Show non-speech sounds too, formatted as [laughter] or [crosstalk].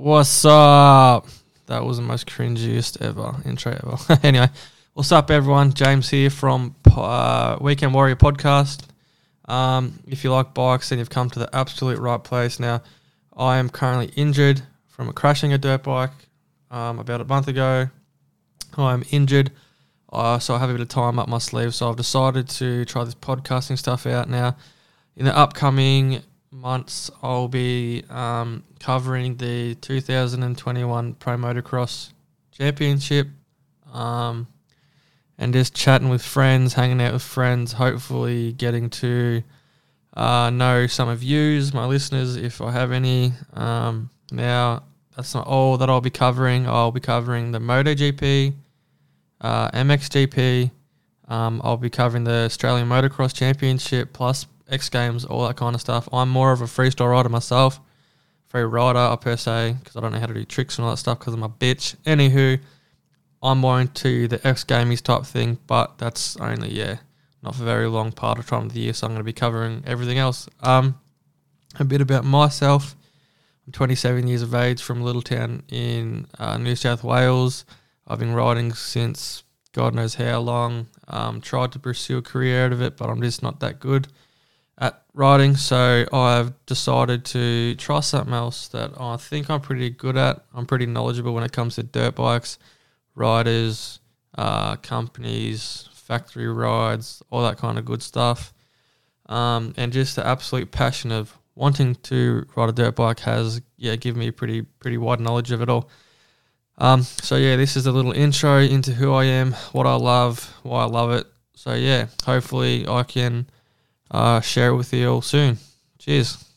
What's up? That was the most cringiest ever intro ever. [laughs] anyway, what's up, everyone? James here from uh, Weekend Warrior Podcast. Um, if you like bikes, then you've come to the absolute right place. Now, I am currently injured from crashing a dirt bike um, about a month ago. I'm injured, uh, so I have a bit of time up my sleeve. So I've decided to try this podcasting stuff out now. In the upcoming months, I'll be um, covering the 2021 Pro Motocross Championship um, and just chatting with friends, hanging out with friends, hopefully getting to uh, know some of yous, my listeners, if I have any. Um, now, that's not all that I'll be covering. I'll be covering the MotoGP, uh, MXGP. Um, I'll be covering the Australian Motocross Championship plus X Games, all that kind of stuff. I'm more of a freestyle rider myself, free rider per se, because I don't know how to do tricks and all that stuff because I'm a bitch. Anywho, I'm more into the X Games type thing, but that's only yeah, not for very long part of time of the year. So I'm going to be covering everything else. Um, a bit about myself. I'm 27 years of age from a little town in uh, New South Wales. I've been riding since God knows how long. Um, tried to pursue a career out of it, but I'm just not that good at riding. So I've decided to try something else that I think I'm pretty good at. I'm pretty knowledgeable when it comes to dirt bikes, riders, uh, companies, factory rides, all that kind of good stuff. Um, and just the absolute passion of wanting to ride a dirt bike has yeah given me a pretty pretty wide knowledge of it all. Um, so yeah, this is a little intro into who I am, what I love, why I love it. So yeah, hopefully I can uh, share it with you all soon. Cheers.